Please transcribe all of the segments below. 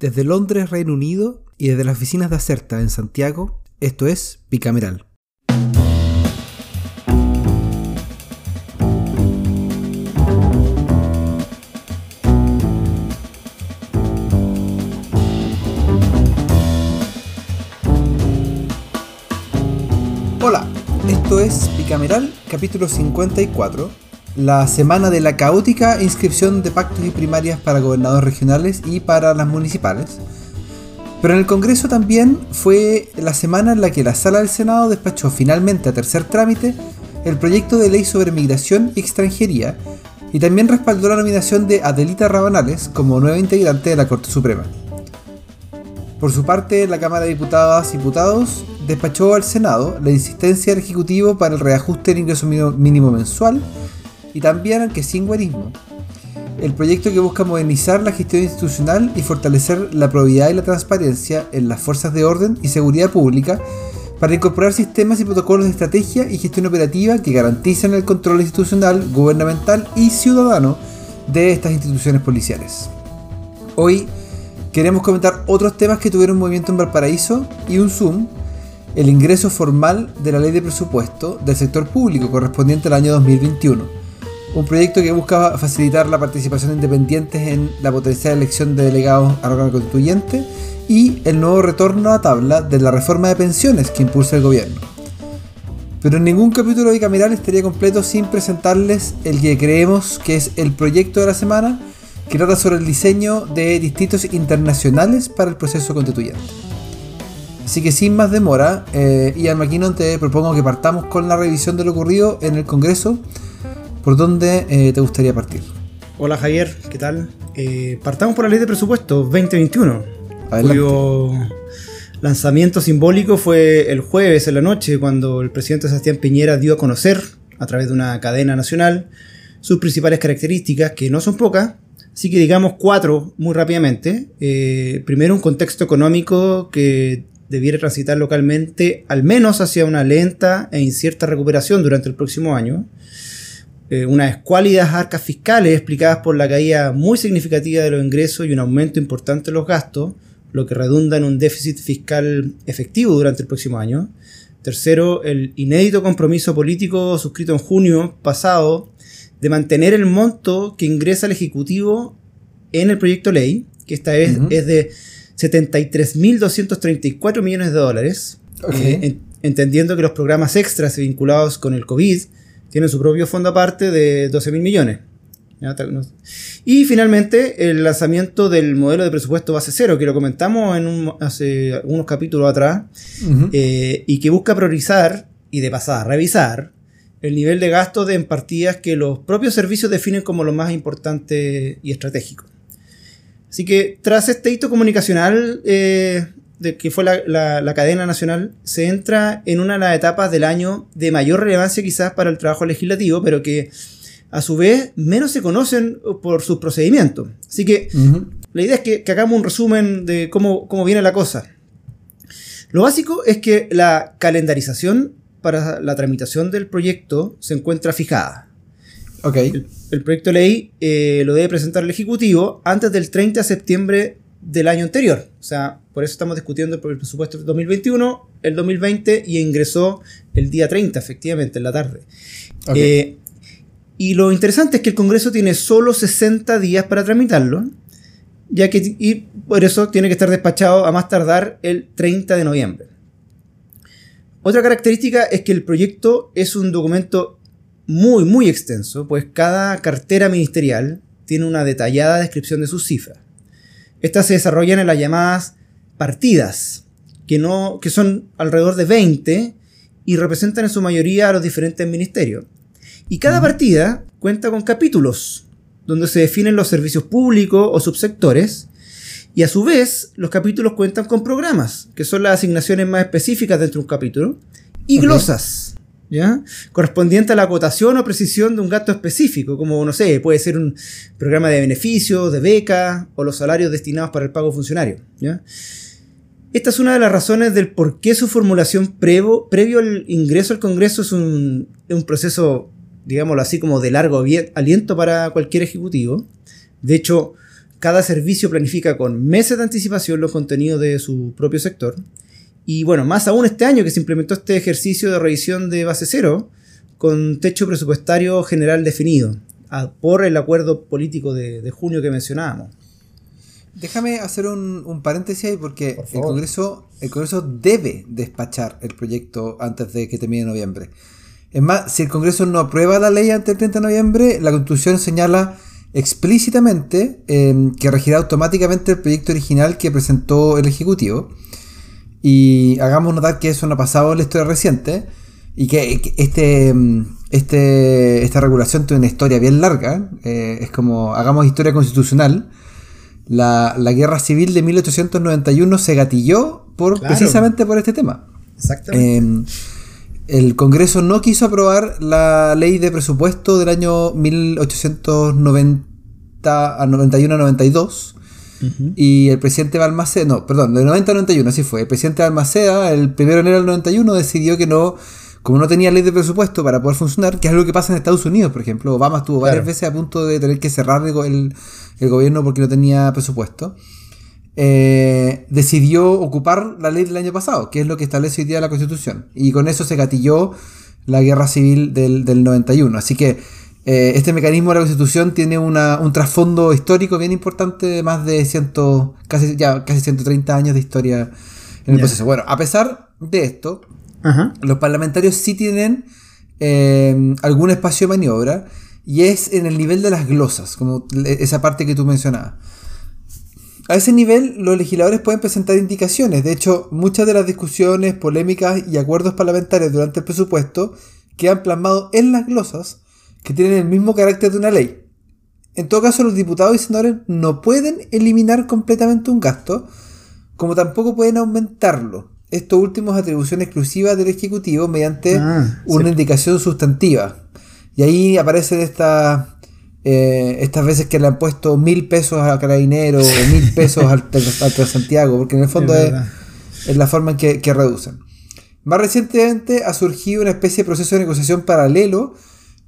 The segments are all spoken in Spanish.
Desde Londres, Reino Unido, y desde las oficinas de Acerta en Santiago, esto es Bicameral. Hola, esto es Bicameral, capítulo 54, la semana de la caótica inscripción de pactos y primarias para gobernadores regionales y para las municipales. Pero en el Congreso también fue la semana en la que la Sala del Senado despachó finalmente a tercer trámite el proyecto de ley sobre migración y extranjería y también respaldó la nominación de Adelita Rabanales como nueva integrante de la Corte Suprema. Por su parte, la Cámara de Diputadas y Diputados despachó al Senado la insistencia del Ejecutivo para el reajuste del ingreso mínimo mensual y también, aunque sin guarismo, el proyecto que busca modernizar la gestión institucional y fortalecer la probidad y la transparencia en las fuerzas de orden y seguridad pública para incorporar sistemas y protocolos de estrategia y gestión operativa que garanticen el control institucional, gubernamental y ciudadano de estas instituciones policiales. Hoy queremos comentar otros temas que tuvieron movimiento en Valparaíso y un Zoom, el ingreso formal de la ley de presupuesto del sector público correspondiente al año 2021 un proyecto que busca facilitar la participación de independientes en la potencial elección de delegados al órgano constituyente y el nuevo retorno a tabla de la reforma de pensiones que impulsa el gobierno. Pero ningún capítulo bicameral estaría completo sin presentarles el que creemos que es el proyecto de la semana, que trata sobre el diseño de distritos internacionales para el proceso constituyente. Así que sin más demora, eh, Ian McKinnon te propongo que partamos con la revisión de lo ocurrido en el Congreso ¿Por dónde eh, te gustaría partir? Hola Javier, ¿qué tal? Eh, partamos por la ley de presupuesto 2021, Adelante. cuyo lanzamiento simbólico fue el jueves en la noche, cuando el presidente Sebastián Piñera dio a conocer, a través de una cadena nacional, sus principales características, que no son pocas, así que digamos cuatro muy rápidamente. Eh, primero, un contexto económico que debiera transitar localmente al menos hacia una lenta e incierta recuperación durante el próximo año. Eh, unas escuálidas arcas fiscales explicadas por la caída muy significativa de los ingresos y un aumento importante de los gastos, lo que redunda en un déficit fiscal efectivo durante el próximo año. Tercero, el inédito compromiso político suscrito en junio pasado de mantener el monto que ingresa el Ejecutivo en el proyecto ley, que esta vez es de 73.234 millones de dólares, eh, entendiendo que los programas extras vinculados con el COVID tiene su propio fondo aparte de 12 mil millones. Y finalmente el lanzamiento del modelo de presupuesto base cero, que lo comentamos en hace unos capítulos atrás, eh, y que busca priorizar y de pasada revisar el nivel de gasto de en partidas que los propios servicios definen como lo más importante y estratégico. Así que tras este hito comunicacional, eh, de que fue la, cadena nacional, se entra en una de las etapas del año de mayor relevancia quizás para el trabajo legislativo, pero que a su vez menos se conocen por sus procedimientos. Así que la idea es que, hagamos un resumen de cómo, cómo, viene la cosa. Lo básico es que la calendarización para la tramitación del proyecto se encuentra fijada. Okay. El, proyecto de ley eh, lo debe presentar el Ejecutivo antes del 30 de septiembre del año anterior. O sea, por eso estamos discutiendo el presupuesto del 2021, el 2020 y ingresó el día 30, efectivamente, en la tarde. Eh, y lo interesante es que el Congreso tiene solo 60 días para tramitarlo, ya que y por eso tiene que estar despachado a más tardar el 30 de noviembre. Otra característica es que el proyecto es un documento muy, muy extenso, pues cada cartera ministerial tiene una detallada descripción de sus cifras. Estas se desarrollan en las llamadas partidas, que, no, que son alrededor de 20 y representan en su mayoría a los diferentes ministerios. Y cada partida cuenta con capítulos, donde se definen los servicios públicos o subsectores, y a su vez los capítulos cuentan con programas, que son las asignaciones más específicas dentro de un capítulo, y glosas Correspondiente a la acotación o precisión de un gasto específico, como, no sé, puede ser un programa de beneficios, de beca o los salarios destinados para el pago funcionario. Esta es una de las razones del por qué su formulación previo, previo al ingreso al Congreso es un, un proceso, digámoslo así, como de largo aliento para cualquier ejecutivo. De hecho, Cada servicio planifica con meses de anticipación los contenidos de su propio sector. Y bueno, más aún este año que se implementó este ejercicio de revisión de base cero con techo presupuestario general definido por el acuerdo político de, junio que mencionábamos. Déjame hacer un, paréntesis ahí porque el Congreso, el Congreso debe despachar el proyecto antes de que termine noviembre. Es más, si el Congreso no aprueba la ley antes del 30 de noviembre, la Constitución señala explícitamente em, que regirá automáticamente el proyecto original que presentó el Ejecutivo. Y hagamos notar que eso no ha pasado en la historia reciente y que, este, em, este, esta regulación tiene una historia bien larga. Eh, es como, hagamos historia constitucional. La, guerra civil de 1891 se gatilló por, precisamente por este tema. Exactamente. Em, el Congreso no quiso aprobar la ley de presupuesto del año 1890 a 91 a 92. Y el presidente Balmaceda, no, perdón, de 90 a 91, así fue. El presidente Balmaceda, el 1 de enero del 91, decidió que no, como no tenía ley de presupuesto para poder funcionar, que es algo que pasa en Estados Unidos, por ejemplo. Obama estuvo varias veces a punto de tener que cerrar el, el gobierno porque no tenía presupuesto. Eh, decidió ocupar la ley del año pasado, que es lo que establece hoy día la Constitución. Y con eso se gatilló la guerra civil del, 91. Así que eh, este mecanismo de la Constitución tiene un trasfondo histórico bien importante de más de ciento, casi, ya, casi 130 años de historia en el proceso. Bueno, a pesar de esto, los parlamentarios sí tienen eh, algún espacio de maniobra y es en el nivel de las glosas, como esa parte que tú mencionabas. A ese nivel, los legisladores pueden presentar indicaciones. De hecho, muchas de las discusiones, polémicas y acuerdos parlamentarios durante el presupuesto quedan plasmados en las glosas que tienen el mismo carácter de una ley. En todo caso, los diputados y senadores no pueden eliminar completamente un gasto, como tampoco pueden aumentarlo. Esto último es atribución exclusiva del Ejecutivo mediante ah, una indicación sustantiva. Y ahí aparecen estas eh, estas veces que le han puesto mil pesos a Carabinero o mil pesos al, al Santiago, porque en el fondo es, la forma en que, reducen. Más recientemente ha surgido una especie de proceso de negociación paralelo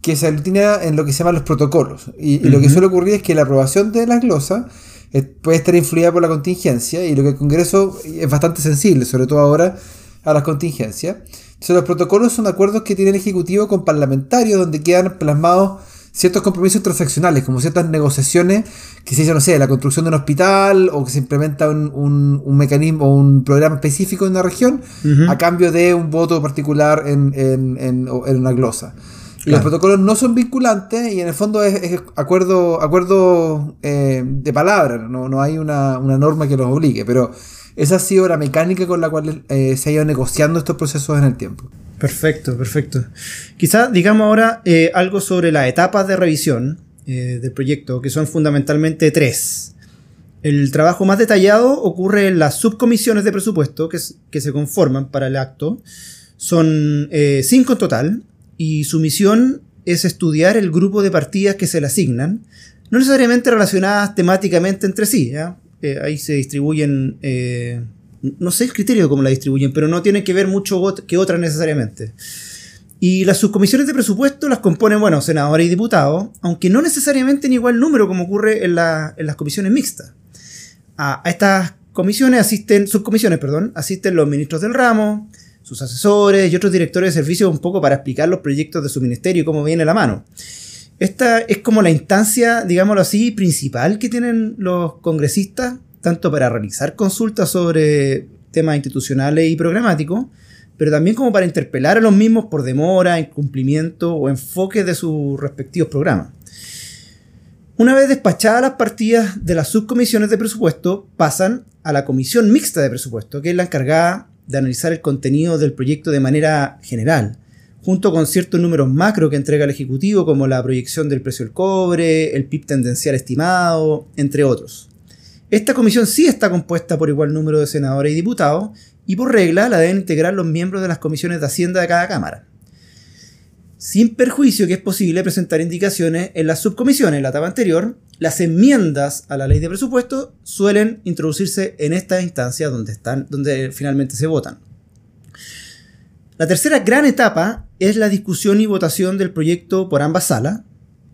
que se aglutina en lo que se llaman los protocolos. Y, lo que suele ocurrir es que la aprobación de la glosa eh, puede estar influida por la contingencia y lo que el Congreso es bastante sensible, sobre todo ahora a las contingencias. Entonces, los protocolos son acuerdos que tiene el Ejecutivo con parlamentarios donde quedan plasmados ciertos compromisos transaccionales, como ciertas negociaciones que se dicen, no sé, la construcción de un hospital o que se implementa un, mecanismo o un programa específico en una región a cambio de un voto particular en, una glosa. Los protocolos no son vinculantes y en el fondo es, acuerdo, acuerdo eh, de palabra, no, hay una, norma que los obligue, pero esa ha sido la mecánica con la cual eh, se ha ido negociando estos procesos en el tiempo. Perfecto, perfecto. Quizá digamos ahora eh, algo sobre las etapas de revisión eh, del proyecto, que son fundamentalmente tres. El trabajo más detallado ocurre en las subcomisiones de presupuesto que, que se conforman para el acto. Son eh, cinco en total y su misión es estudiar el grupo de partidas que se le asignan, no necesariamente relacionadas temáticamente entre sí. ahí se distribuyen no sé el criterio de cómo la distribuyen, pero no tiene que ver mucho que otras necesariamente. Y las subcomisiones de presupuesto las componen, bueno, senadores y diputados, aunque no necesariamente en igual número como ocurre en, las comisiones mixtas. A, estas comisiones asisten, subcomisiones, perdón, asisten los ministros del ramo, sus asesores y otros directores de servicios un poco para explicar los proyectos de su ministerio y cómo viene la mano. Esta es como la instancia, digámoslo así, principal que tienen los congresistas tanto para realizar consultas sobre temas institucionales y programáticos, pero también como para interpelar a los mismos por demora, incumplimiento o enfoque de sus respectivos programas. Una vez despachadas las partidas de las subcomisiones de presupuesto, pasan a la comisión mixta de presupuesto, que es la encargada de analizar el contenido del proyecto de manera general, junto con ciertos números macro que entrega el Ejecutivo, como la proyección del precio del cobre, el PIB tendencial estimado, entre otros. Esta comisión sí está compuesta por igual número de senadores y diputados y por regla la deben integrar los miembros de las comisiones de Hacienda de cada Cámara. Sin perjuicio que es posible presentar indicaciones en las subcomisiones, la etapa anterior, las enmiendas a la ley de presupuesto suelen introducirse en esta instancia donde, están, donde finalmente se votan. La tercera gran etapa es la discusión y votación del proyecto por ambas salas,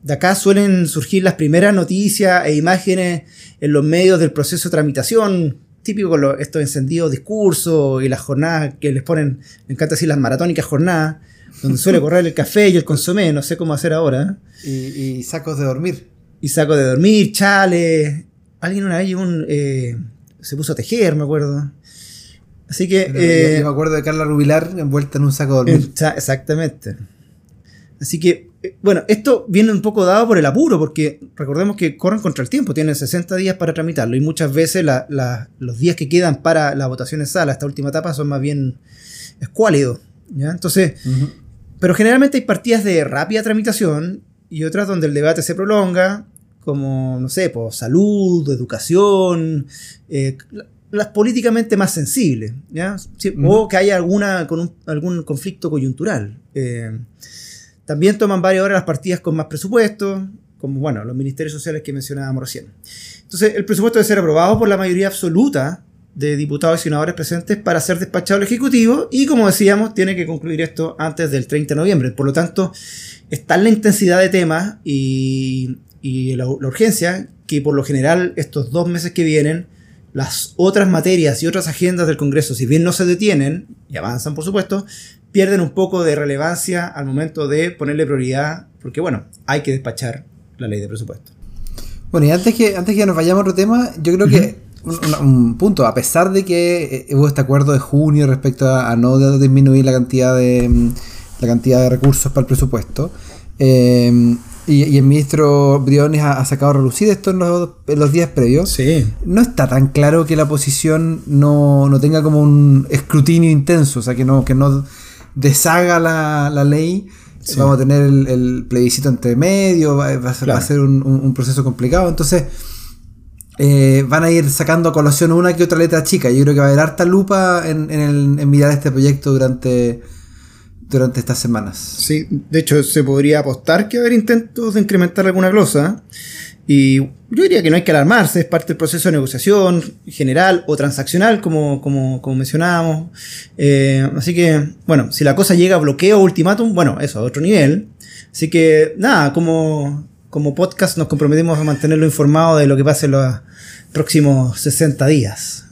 de acá suelen surgir las primeras noticias e imágenes en los medios del proceso de tramitación, típico con los, estos encendidos discursos y las jornadas que les ponen, me encanta decir las maratónicas jornadas, donde suele correr el café y el consomé, no sé cómo hacer ahora. Y, sacos de dormir. Y sacos de dormir, chales. Alguien una vez un, eh, se puso a tejer, me acuerdo. Así que. Eh, me acuerdo de Carla Rubilar envuelta en un saco de dormir. Exactamente. Así que, eh, bueno, esto viene un poco dado por el apuro, porque recordemos que corren contra el tiempo, tienen 60 días para tramitarlo y muchas veces los días que quedan para la votación en sala, esta última etapa, son más bien escuálidos. ¿ya? Entonces, pero generalmente hay partidas de rápida tramitación y otras donde el debate se prolonga, como, no sé, por salud, educación, eh, las políticamente más sensibles, ¿ya? o que haya alguna, con algún conflicto coyuntural. Eh, también toman varias horas las partidas con más presupuesto, como bueno, los ministerios sociales que mencionábamos recién. Entonces, el presupuesto debe ser aprobado por la mayoría absoluta de diputados y senadores presentes para ser despachado al Ejecutivo y, como decíamos, tiene que concluir esto antes del 30 de noviembre. Por lo tanto, está en la intensidad de temas y, la, la urgencia que por lo general estos dos meses que vienen las otras materias y otras agendas del Congreso, si bien no se detienen y avanzan, por supuesto, pierden un poco de relevancia al momento de ponerle prioridad, porque bueno, hay que despachar la ley de presupuesto. Bueno, y antes que, antes que nos vayamos a otro tema, yo creo que un, punto, a pesar de que eh, hubo este acuerdo de junio respecto a, no disminuir la cantidad de mm, la cantidad de recursos para el presupuesto, eh, y, el ministro Briones ha, sacado a relucir esto en los, días previos. Sí. No está tan claro que la oposición no, tenga como un escrutinio intenso, o sea, que no, que no deshaga la, ley, vamos a tener el, plebiscito entre medio, va, a ser, un, proceso complicado. Entonces, eh, van a ir sacando a colación una que otra letra chica. Yo creo que va a haber harta lupa en, mirar este proyecto durante, estas semanas. Sí, de hecho, se podría apostar que va a haber intentos de incrementar alguna glosa. Y yo diría que no hay que alarmarse, es parte del proceso de negociación general o transaccional, como mencionábamos. Eh, así que, bueno, si la cosa llega a bloqueo o ultimátum, bueno, eso, a otro nivel. Así que, nada, como, como podcast nos comprometemos a mantenerlo informado de lo que pase en los próximos 60 días.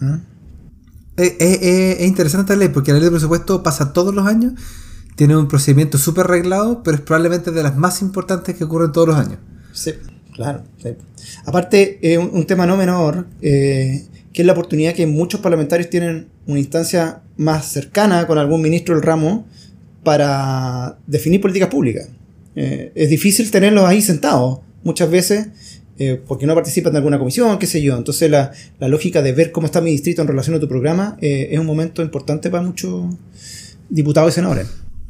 Eh, es interesante esta ley, porque la ley de presupuesto pasa todos los años, tiene un procedimiento súper reglado, pero es probablemente de las más importantes que ocurren todos los años. Sí. Claro, Aparte, eh, un, tema no menor, eh, que es la oportunidad que muchos parlamentarios tienen una instancia más cercana con algún ministro del ramo para definir políticas públicas. Eh, es difícil tenerlos ahí sentados, muchas veces, porque no participan de alguna comisión, qué sé yo. Entonces, la, la lógica de ver cómo está mi distrito en relación a tu programa es un momento importante para muchos diputados y senadores.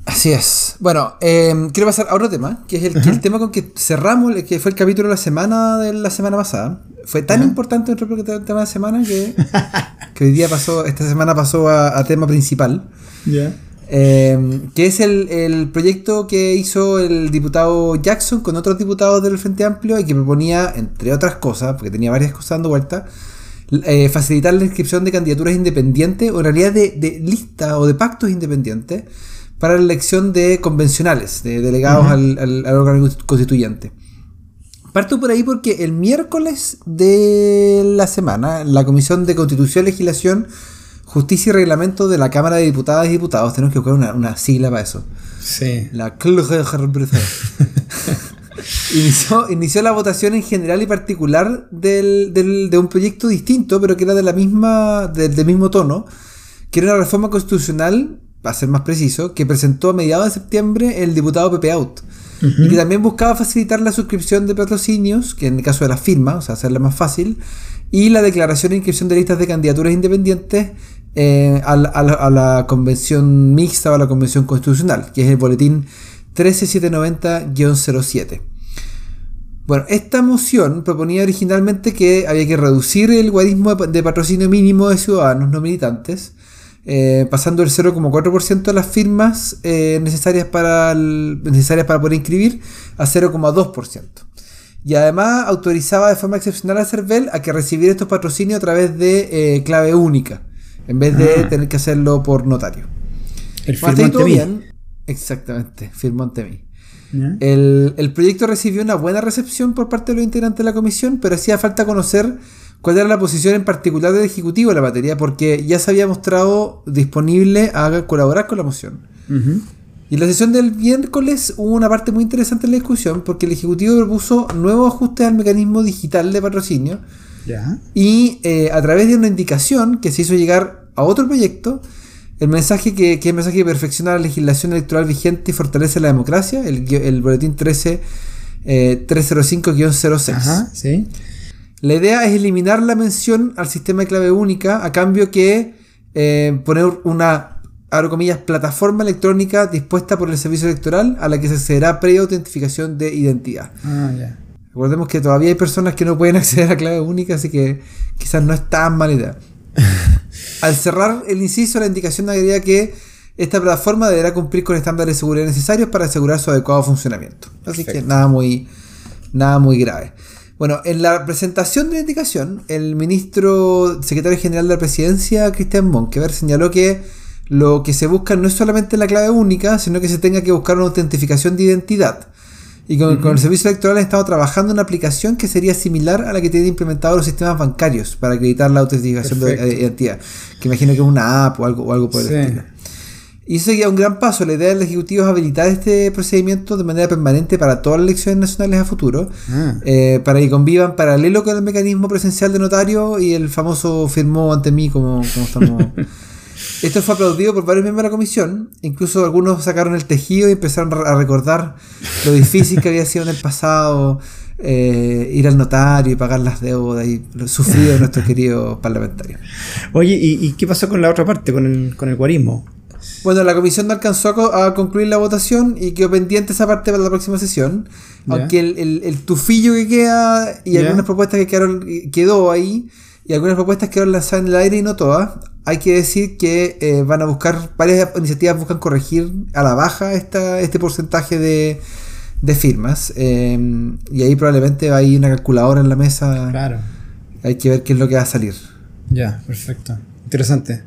Así es. Bueno, em, quiero pasar a otro tema, que es el, tema con que cerramos, que fue el capítulo de la semana de la semana pasada. Fue tan importante nuestro tema de semana que, que, hoy día pasó, esta semana pasó a, tema principal. Em, que es el, proyecto que hizo el diputado Jackson con otros diputados del Frente Amplio y que proponía, entre otras cosas, porque tenía varias cosas dando vuelta, eh, facilitar la inscripción de candidaturas independientes o en realidad de, de listas o de pactos independientes para la elección de convencionales, de delegados al, órgano constituyente. Parto por ahí porque el miércoles de la semana, la Comisión de Constitución, Legislación, Justicia y Reglamento de la Cámara de Diputadas y Diputados, tenemos que buscar una, sigla para eso. Sí. La inició, inició la votación en general y particular de un proyecto distinto, pero que era de la misma, del mismo tono, que era una reforma constitucional a ser más preciso, que presentó a mediados de septiembre el diputado Pepe Out. Y que también buscaba facilitar la suscripción de patrocinios, que en el caso de la firma, o sea, hacerla más fácil, y la declaración e inscripción de listas de candidaturas independientes a, la, convención mixta o a la convención constitucional, que es el boletín 13790-07. Bueno, esta moción proponía originalmente que había que reducir el guadismo de patrocinio mínimo de ciudadanos no militantes eh, pasando el 0,4% de las firmas eh, necesarias, para necesarias para poder inscribir a 0,2%. Y además autorizaba de forma excepcional a CERVEL a que recibiera estos patrocinios a través de eh, clave única, en vez de ah. tener que hacerlo por notario. El firmante bien. Exactamente, firmante mí. El, el, proyecto recibió una buena recepción por parte de los integrantes de la comisión, pero hacía falta conocer cuál era la posición en particular del Ejecutivo en la materia, porque ya se había mostrado disponible a colaborar con la moción. Y en la sesión del miércoles hubo una parte muy interesante en la discusión, porque el Ejecutivo propuso nuevos ajustes al mecanismo digital de patrocinio. Y eh, a través de una indicación que se hizo llegar a otro proyecto, el mensaje que, es el mensaje de perfeccionar la legislación electoral vigente y fortalece la democracia, el, el boletín 13 305-06. Ajá, sí. La idea es eliminar la mención al sistema de clave única a cambio que eh, poner una, abro comillas, plataforma electrónica dispuesta por el servicio electoral a la que se accederá previa autentificación de identidad. Ah, ya. Recordemos que todavía hay personas que no pueden acceder a clave única, así que quizás no es tan mala idea. Al cerrar el inciso, la indicación agregaría que esta plataforma deberá cumplir con estándares de seguridad necesarios para asegurar su adecuado funcionamiento. Así que nada muy, nada muy grave. Bueno, en la presentación de la indicación, el ministro secretario general de la presidencia, Cristian Monkever, señaló que lo que se busca no es solamente la clave única, sino que se tenga que buscar una autentificación de identidad. Y con, el servicio electoral han estado trabajando una aplicación que sería similar a la que tienen implementados los sistemas bancarios para acreditar la autentificación de identidad. Que imagino que es una app o algo, o algo por el estilo. Y eso sería un gran paso. La idea del Ejecutivo es habilitar este procedimiento de manera permanente para todas las elecciones nacionales a futuro, ah. eh, para que convivan paralelo con el mecanismo presencial de notario y el famoso firmó ante mí como, estamos... Esto fue aplaudido por varios miembros de la comisión, incluso algunos sacaron el tejido y empezaron a recordar lo difícil que había sido en el pasado eh, ir al notario y pagar las deudas y lo sufrido de nuestros queridos parlamentarios. Oye, ¿y, qué pasó con la otra parte, con el, con el guarismo? Bueno, la comisión no alcanzó a, concluir la votación y quedó pendiente esa parte para la próxima sesión. Aunque el, tufillo que queda y algunas propuestas que quedaron, quedó ahí y algunas propuestas quedaron lanzadas en el aire y no todas. Hay que decir que eh, van a buscar, varias iniciativas buscan corregir a la baja esta, este porcentaje de, firmas. Em, y ahí probablemente hay una calculadora en la mesa. Claro. Hay que ver qué es lo que va a salir. Ya, perfecto. Interesante.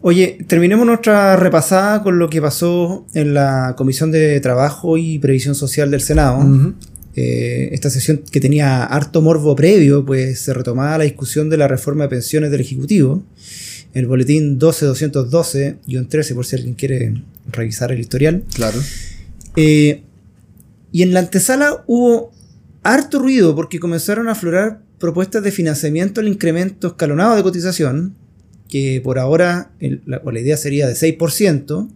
Oye, terminemos nuestra repasada con lo que pasó en la Comisión de Trabajo y Previsión Social del Senado. Eh, esta sesión que tenía harto morbo previo, pues se retomaba la discusión de la reforma de pensiones del Ejecutivo. El boletín 12-212-13, por si alguien quiere revisar el historial. Claro. Eh, y en la antesala hubo harto ruido porque comenzaron a aflorar propuestas de financiamiento al incremento escalonado de cotización que por ahora la, la, idea sería de 6%,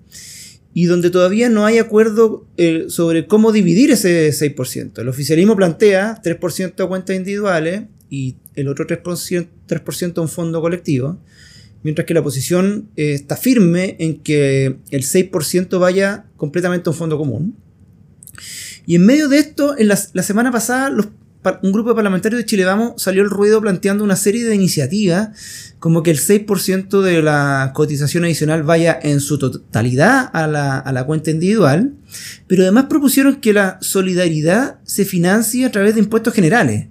y donde todavía no hay acuerdo eh, sobre cómo dividir ese 6%. El oficialismo plantea 3% a cuentas individuales y el otro 3%, 3 a un fondo colectivo, mientras que la oposición eh, está firme en que el 6% vaya completamente a un fondo común. Y en medio de esto, en la, la semana pasada, los un grupo de parlamentarios de Chile Vamos salió el ruido planteando una serie de iniciativas como que el 6% de la cotización adicional vaya en su totalidad a la, a la, cuenta individual, pero además propusieron que la solidaridad se financie a través de impuestos generales,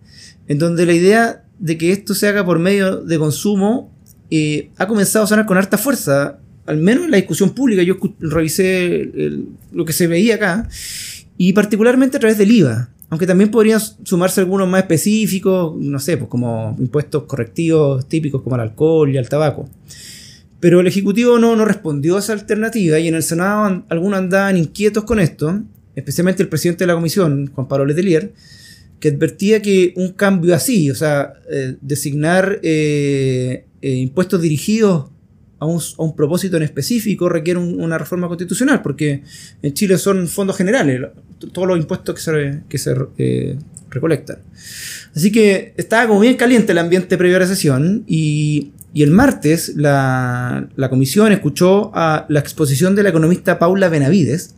en donde la idea de que esto se haga por medio de consumo eh, ha comenzado a sonar con harta fuerza, al menos en la discusión pública, yo revisé lo que se veía acá, y particularmente a través del IVA. Aunque también podrían sumarse algunos más específicos, no sé, pues como impuestos correctivos típicos como el alcohol y el tabaco. Pero el Ejecutivo no, no respondió a esa alternativa y en el Senado algunos andaban inquietos con esto, especialmente el presidente de la comisión, Juan Pablo Letelier, que advertía que un cambio así, o sea, eh, designar eh, eh, impuestos dirigidos a un, propósito en específico requiere una reforma constitucional, porque en Chile son fondos generales, todos los impuestos que se, que se eh, recolectan. Así que estaba como bien caliente el ambiente previo a la sesión y, y el martes la, la, comisión escuchó a la exposición de la economista Paula Benavides.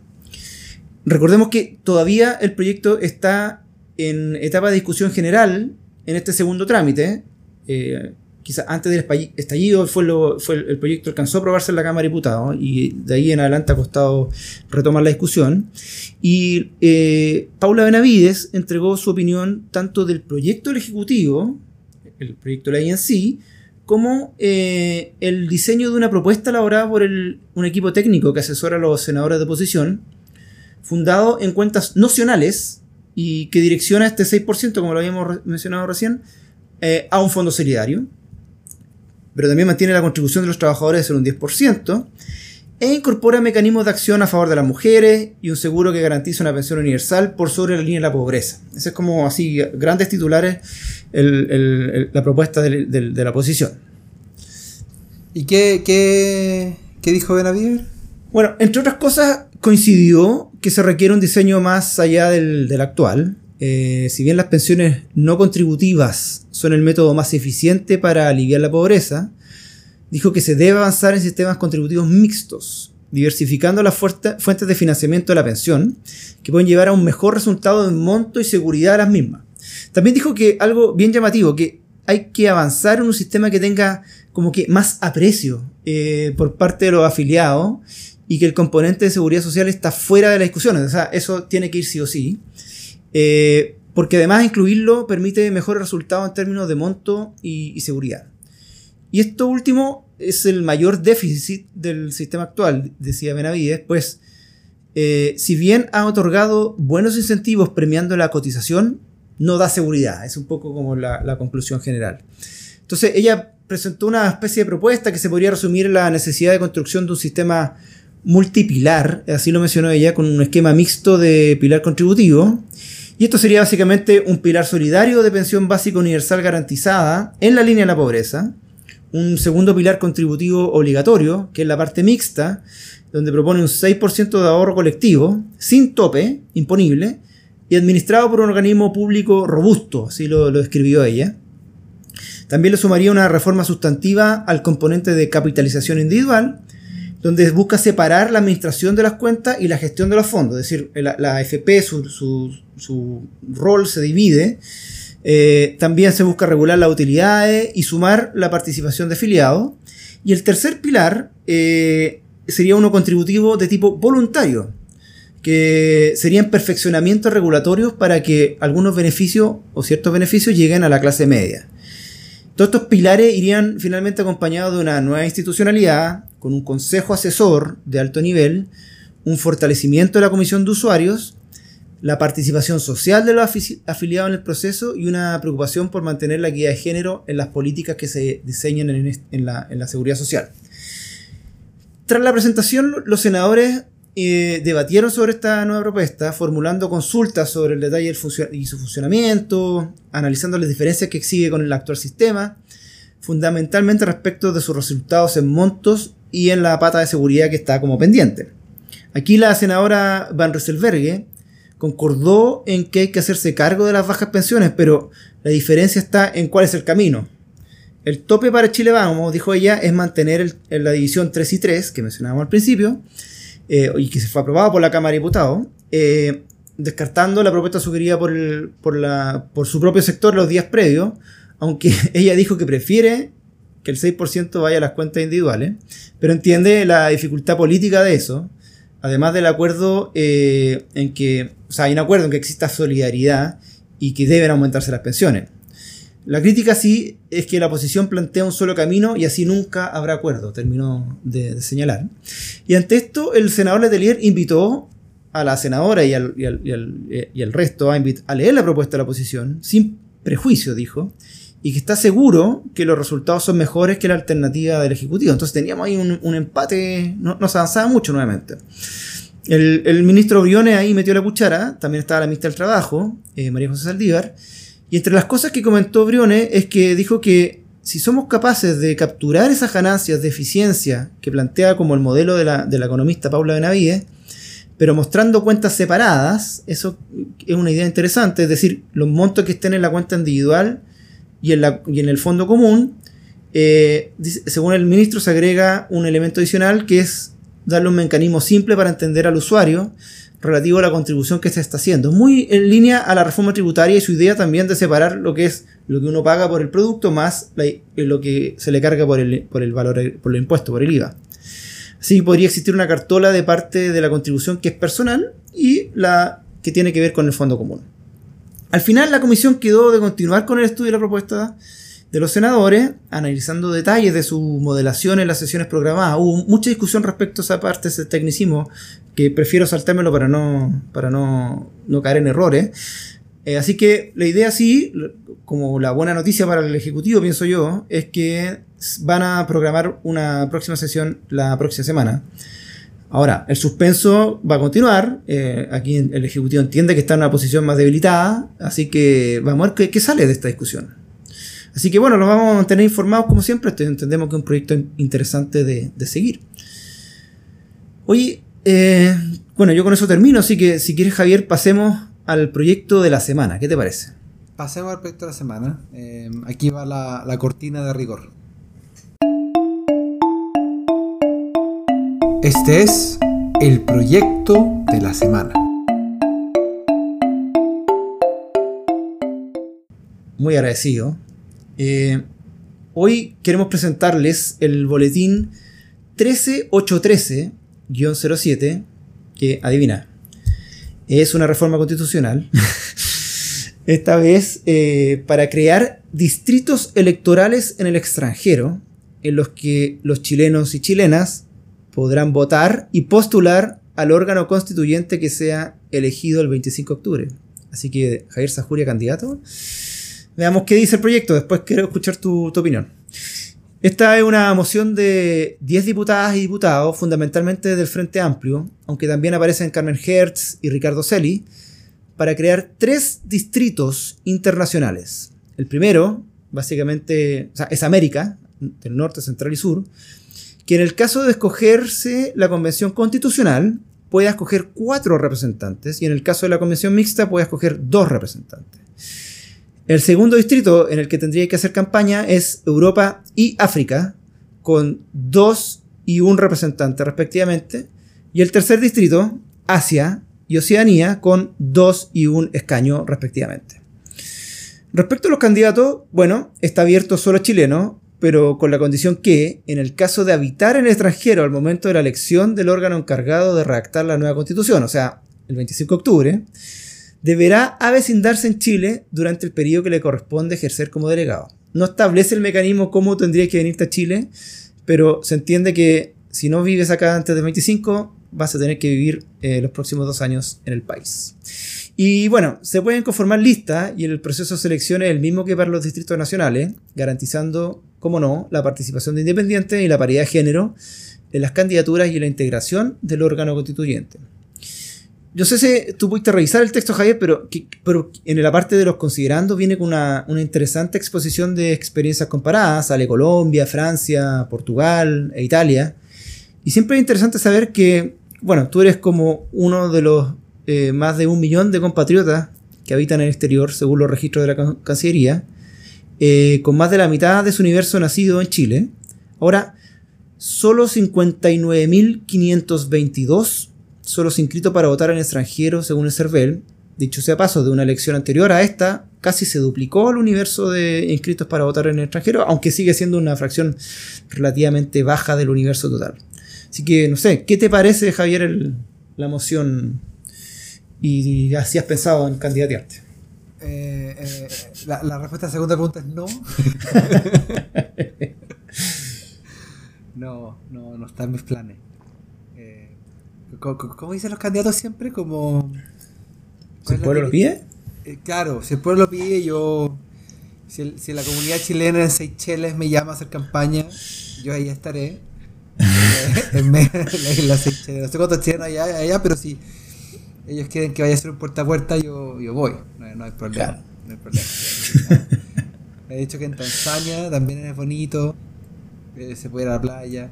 Recordemos que todavía el proyecto está en etapa de discusión general en este segundo trámite. Eh, quizás antes del estallido fue, lo, fue el, proyecto alcanzó a aprobarse en la Cámara de Diputados y de ahí en adelante ha costado retomar la discusión. Y eh, Paula Benavides entregó su opinión tanto del proyecto del Ejecutivo, el proyecto de ley en sí, como eh, el diseño de una propuesta elaborada por un equipo técnico que asesora a los senadores de oposición, fundado en cuentas nocionales y que direcciona este 6%, como lo habíamos mencionado recién, eh, a un fondo solidario. Pero también mantiene la contribución de los trabajadores ser un 10% e incorpora mecanismos de acción a favor de las mujeres y un seguro que garantiza una pensión universal por sobre la línea de la pobreza. Ese es como así, grandes titulares, la propuesta de, la oposición. ¿Y qué, qué, qué dijo Benavides? Bueno, entre otras cosas, coincidió que se requiere un diseño más allá del, actual. Eh, si bien las pensiones no contributivas son el método más eficiente para aliviar la pobreza, dijo que se debe avanzar en sistemas contributivos mixtos, diversificando las fuentes de financiamiento de la pensión, que pueden llevar a un mejor resultado en monto y seguridad de las mismas. También dijo que algo bien llamativo, que hay que avanzar en un sistema que tenga como que más aprecio eh, por parte de los afiliados y que el componente de seguridad social está fuera de la discusión. O sea, eso tiene que ir sí o sí. Eh, porque además incluirlo permite mejores resultados en términos de monto y seguridad. Y esto último es el mayor déficit del sistema actual, decía Benavides, pues eh, si bien ha otorgado buenos incentivos premiando la cotización, no da seguridad. Es un poco como la, conclusión general. Entonces ella presentó una especie de propuesta que se podría resumir en la necesidad de construcción de un sistema multipilar, así lo mencionó ella, con un esquema mixto de pilar contributivo. Y esto sería básicamente un pilar solidario de pensión básica universal garantizada en la línea de la pobreza, un segundo pilar contributivo obligatorio, que es la parte mixta, donde propone un 6% de ahorro colectivo, sin tope, imponible, y administrado por un organismo público robusto, así lo, describió ella. También le sumaría una reforma sustantiva al componente de capitalización individual, donde busca separar la administración de las cuentas y la gestión de los fondos. Es decir, la, AFP, su, rol se divide eh, también se busca regular las utilidades y sumar la participación de afiliados. Y el tercer pilar eh, sería uno contributivo de tipo voluntario, que serían perfeccionamientos regulatorios para que algunos beneficios o ciertos beneficios lleguen a la clase media. Todos estos pilares irían finalmente acompañados de una nueva institucionalidad, con un consejo asesor de alto nivel, un fortalecimiento de la comisión de usuarios la participación social de los afiliados en el proceso y una preocupación por mantener la equidad de género en las políticas que se diseñan en, la, seguridad social. Tras la presentación, los senadores eh, debatieron sobre esta nueva propuesta, formulando consultas sobre el detalle y su funcionamiento, analizando las diferencias que exige con el actual sistema, fundamentalmente respecto de sus resultados en montos y en la pata de seguridad que está como pendiente. Aquí la senadora Van Rieselberghe concordó en que hay que hacerse cargo de las bajas pensiones, pero la diferencia está en cuál es el camino. El tope para Chile Vamos, dijo ella, es mantener la división 3 y 3, que mencionábamos al principio, eh, y que se fue aprobado por la Cámara de Diputados, eh, descartando la propuesta sugerida por, por su propio sector los días previos, aunque ella dijo que prefiere que el 6% vaya a las cuentas individuales, pero entiende la dificultad política de eso, además del acuerdo eh, en que, o sea, hay un acuerdo en que exista solidaridad y que deben aumentarse las pensiones. La crítica sí es que la oposición plantea un solo camino y así nunca habrá acuerdo, terminó de, señalar. Y ante esto, el senador Letelier invitó a la senadora y al, y al resto a, a leer la propuesta de la oposición, sin prejuicio, dijo, y que está seguro que los resultados son mejores que la alternativa del Ejecutivo. Entonces teníamos ahí un, empate, no, se avanzaba mucho nuevamente. El, ministro Briones ahí metió la cuchara, también estaba la ministra del Trabajo, eh, María José Saldívar, y entre las cosas que comentó Briones es que dijo que si somos capaces de capturar esas ganancias de eficiencia que plantea como el modelo de la, de la economista Paula Benavides, pero mostrando cuentas separadas, eso es una idea interesante, es decir, los montos que estén en la cuenta individual y en, la, y en el fondo común, eh, según el ministro, se agrega un elemento adicional que es darle un mecanismo simple para entender al usuario relativo a la contribución que se está haciendo. Muy en línea a la reforma tributaria y su idea también de separar lo que es lo que uno paga por el producto más lo que se le carga por el, por el valor, por el impuesto, por el IVA. Así podría existir una cartola de parte de la contribución que es personal y la que tiene que ver con el fondo común. Al final la comisión quedó de continuar con el estudio de la propuesta de los senadores, analizando detalles de su modelación en las sesiones programadas. Hubo mucha discusión respecto a esa parte, ese tecnicismo, que prefiero saltármelo para no, para no, no caer en errores. Eh, así que la idea sí, como la buena noticia para el Ejecutivo, pienso yo, es que van a programar una próxima sesión la próxima semana. Ahora, el suspenso va a continuar. Eh, aquí el Ejecutivo entiende que está en una posición más debilitada, así que vamos a ver qué, sale de esta discusión. Así que bueno, los vamos a mantener informados como siempre. Entendemos que es un proyecto interesante de, seguir. Oye, eh, bueno, yo con eso termino, así que si quieres Javier, pasemos al proyecto de la semana. ¿Qué te parece? Pasemos al proyecto de la semana. Eh, aquí va la cortina de rigor. Este es el proyecto de la semana. Muy agradecido. Eh, hoy queremos presentarles el boletín 13813-07, que adivina, es una reforma constitucional. Esta vez eh, para crear distritos electorales en el extranjero, en los que los chilenos y chilenas podrán votar y postular al órgano constituyente que sea elegido el 25 de octubre. Así que, Javier Sajuria, candidato. Veamos qué dice el proyecto, después quiero escuchar tu, opinión. Esta es una moción de 10 diputadas y diputados, fundamentalmente del Frente Amplio, aunque también aparecen Carmen Hertz y Ricardo Celi, para crear tres distritos internacionales. El primero, básicamente, es América, del norte, central y sur, que en el caso de escogerse la convención constitucional, pueda escoger cuatro representantes y en el caso de la convención mixta puede escoger dos representantes. El segundo distrito en el que tendría que hacer campaña es Europa y África, con dos y un representante respectivamente. Y el tercer distrito, Asia y Oceanía, con dos y un escaño respectivamente. Respecto a los candidatos, bueno, está abierto solo a chilenos, pero con la condición que, en el caso de habitar en el extranjero al momento de la elección del órgano encargado de redactar la nueva constitución, o sea, el 25 de octubre, deberá avecindarse en Chile durante el periodo que le corresponde ejercer como delegado. No establece el mecanismo cómo tendría que venirte a Chile, pero se entiende que si no vives acá antes del 25, vas a tener que vivir eh, los próximos dos años en el país. Y bueno, se pueden conformar listas y el proceso de selección es el mismo que para los distritos nacionales, garantizando, como no, la participación de independientes y la paridad de género en las candidaturas y la integración del órgano constituyente. Yo sé si tú pudiste revisar el texto, Javier, pero, pero en la parte de los considerando viene con una, una, interesante exposición de experiencias comparadas. Sale Colombia, Francia, Portugal e Italia. Y siempre es interesante saber que, bueno, tú eres como uno de los eh, más de un millón de compatriotas que habitan en el exterior, según los registros de la Cancillería, eh, con más de la mitad de su universo nacido en Chile. Ahora, solo 59.522 son los inscritos para votar en extranjero, según el CERVEL. Dicho sea paso, de una elección anterior a esta, casi se duplicó el universo de inscritos para votar en el extranjero, aunque sigue siendo una fracción relativamente baja del universo total. Así que, no sé, ¿qué te parece, Javier, la moción y así has pensado en candidatearte. Eh, eh, la, respuesta a la segunda pregunta es no. no, no, no está en mis planes. Eh, ¿cómo, dicen los candidatos siempre? Como. ¿Si el pueblo lo pide? claro, si el pueblo lo pide, yo. Si, si, la comunidad chilena en Seychelles me llama a hacer campaña, yo ahí estaré. en la Seychelles. No sé cuántos chilenos hay allá, pero sí ellos quieren que vaya a ser un puerta a puerta, yo, yo voy, no, hay problema. No hay problema. He dicho que en Tanzania también es bonito, eh, se puede ir a la playa.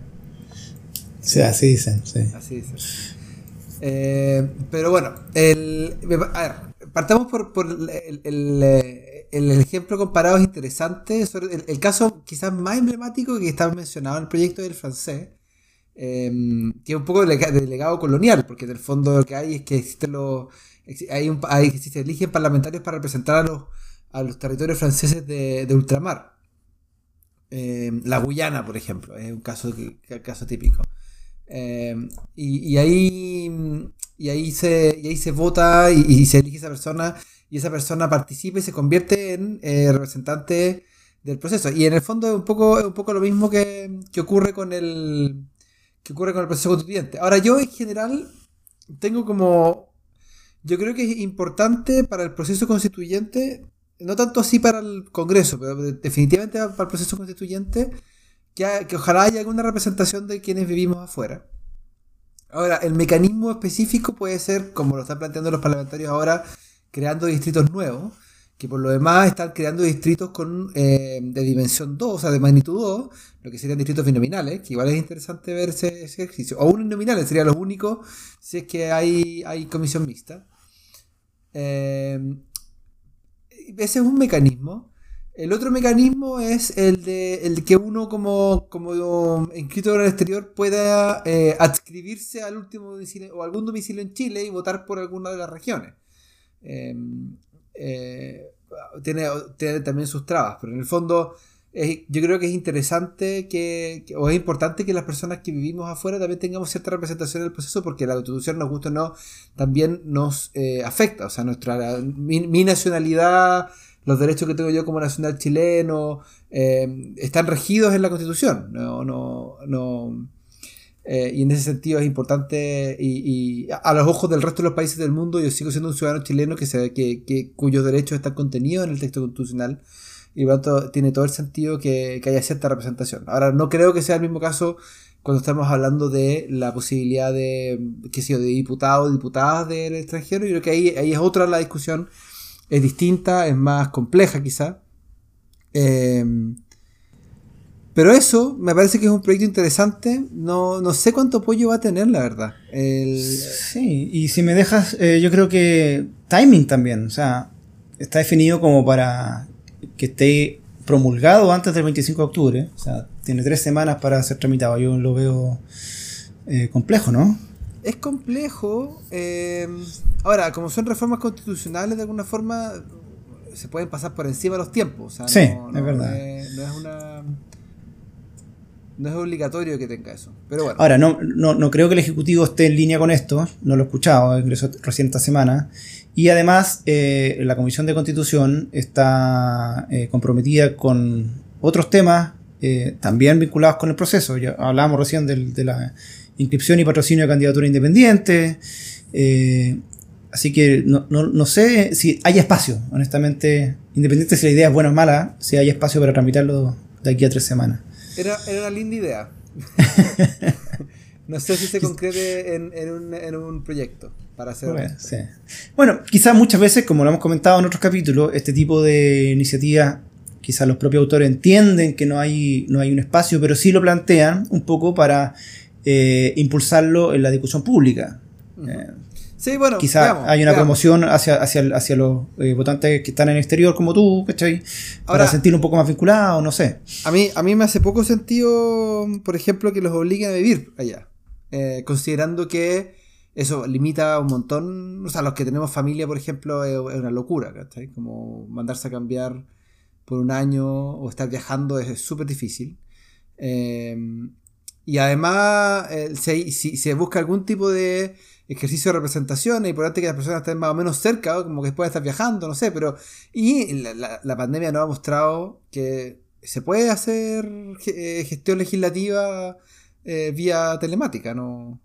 Sí, así dicen, sí. Así dicen. Eh, pero bueno, el, a ver, partamos por, por el, el, ejemplo comparado es interesante. El, el, caso quizás más emblemático que está mencionado en el proyecto del francés Em, tiene un poco de, legado colonial, porque en el fondo lo que hay es que existen los, hay un, hay, se eligen parlamentarios para representar a los, a los territorios franceses de, de ultramar. Em, la Guyana, por ejemplo, es un caso, caso típico. Em, y, ahí, y, ahí se, y ahí se vota y, se elige esa persona y esa persona participa y se convierte en eh, representante del proceso. Y en el fondo es un poco, un poco lo mismo que, que, ocurre con el que ocurre con el proceso constituyente. Ahora, yo en general tengo como. Yo creo que es importante para el proceso constituyente, no tanto así para el Congreso, pero definitivamente para el proceso constituyente, que, ojalá haya alguna representación de quienes vivimos afuera. Ahora, el mecanismo específico puede ser, como lo están planteando los parlamentarios ahora, creando distritos nuevos, que por lo demás están creando distritos con eh, de dimensión 2, o sea, de magnitud 2, lo que serían distritos binominales, que igual es interesante ver ese, ejercicio. O uninominales serían los únicos si es que hay, hay comisión mixta. Eh, ese es un mecanismo. El otro mecanismo es el de el que uno como, como inscrito en el exterior pueda eh, adscribirse al último domicilio o algún domicilio en Chile y votar por alguna de las regiones. Em, eh, tiene, también sus trabas, pero en el fondo yo creo que es interesante que, o es importante que las personas que vivimos afuera también tengamos cierta representación en el proceso porque la constitución, nos gusta o no, también nos eh, afecta. O sea, nuestra, mi nacionalidad los derechos que tengo yo como nacional chileno eh, están regidos en la Constitución. No, no, no, eh, y en ese sentido es importante y, a los ojos del resto de los países del mundo yo sigo siendo un ciudadano chileno que, se, que, que cuyos derechos están contenidos en el texto constitucional y tiene todo el sentido que, haya cierta representación. Ahora, no creo que sea el mismo caso cuando estamos hablando de la posibilidad de, qué sé yo, de diputados, diputadas del extranjero. Yo creo que ahí, ahí es otra la discusión es distinta, es más compleja quizá. Em, pero eso me parece que es un proyecto interesante. No, no, sé cuánto apoyo va a tener, la verdad. Sí, y si me dejas, eh, yo creo que timing también. O sea, está definido como para que esté promulgado antes del 25 de octubre. O sea, tiene tres semanas para ser tramitado. Yo lo veo eh, complejo, ¿no? Es complejo. Em, ahora, como son reformas constitucionales, de alguna forma se pueden pasar por encima de los tiempos. sí, es verdad. No es, una. No es obligatorio que tenga eso. Pero bueno. Ahora, no, no, creo que el Ejecutivo esté en línea con esto. No lo he escuchado, ingresó recién esta semana. Y además, eh, la Comisión de Constitución está eh, comprometida con otros temas eh, también vinculados con el proceso. Ya hablábamos recién de la inscripción y patrocinio de candidatura independiente. Eh, así que no, sé si hay espacio, honestamente, independiente si la idea es buena o mala, si hay espacio para tramitarlo de aquí a tres semanas. Era, una linda idea. no sé si se concrete en, un, proyecto para hacer. Bueno, bueno, quizás muchas veces, como lo hemos comentado en otros capítulos, este tipo de iniciativas quizás los propios autores entienden que no hay, no hay un espacio, pero sí lo plantean un poco para eh, impulsarlo en la discusión pública. Eh, sí, bueno, quizá hay una promoción hacia, hacia, hacia los eh, votantes que están en el exterior como tú, ¿cachai? Para sentir un poco más vinculado, no sé. A mí, a mí me hace poco sentido, por ejemplo, que los obliguen a vivir allá. considerando que eso limita un montón. O sea, los que tenemos familia, por ejemplo, es, una locura, ¿cachai? Como mandarse a cambiar por un año o estar viajando es súper difícil. Y además, si, se busca algún tipo de ejercicio de representación, es importante que las personas estén más o menos cerca, como que puedan estar viajando, no sé, pero... Y la, pandemia nos ha mostrado que se puede hacer eh, gestión legislativa eh, vía telemática, no...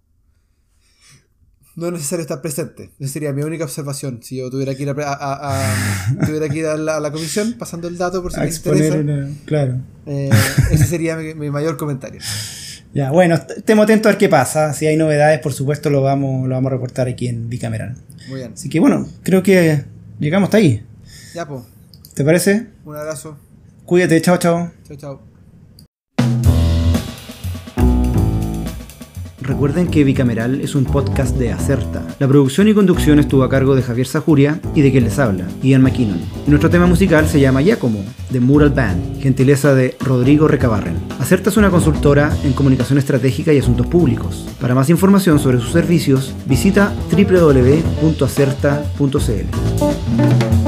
No es necesario estar presente. Esa sería mi única observación. Si yo tuviera que ir a, tuviera que ir a, la, comisión, pasando el dato por si me interesa. claro. ese sería mi mayor comentario. Ya, bueno, estemos atentos a ver qué pasa. Si hay novedades, por supuesto, lo vamos, lo vamos a reportar aquí en Bicameral. Muy bien. Así que bueno, creo que llegamos hasta ahí. Ya, pues. ¿Te parece? Un abrazo. Cuídate, chao, chao. Chao, chao. Recuerden que Bicameral es un podcast de Acerta. La producción y conducción estuvo a cargo de Javier Sajuria y de quien les habla, Ian McKinnon. Nuestro tema musical se llama Giacomo, de Mural Band, gentileza de Rodrigo Recabarren. Acerta es una consultora en comunicación estratégica y asuntos públicos. Para más información sobre sus servicios, visita www.acerta.cl.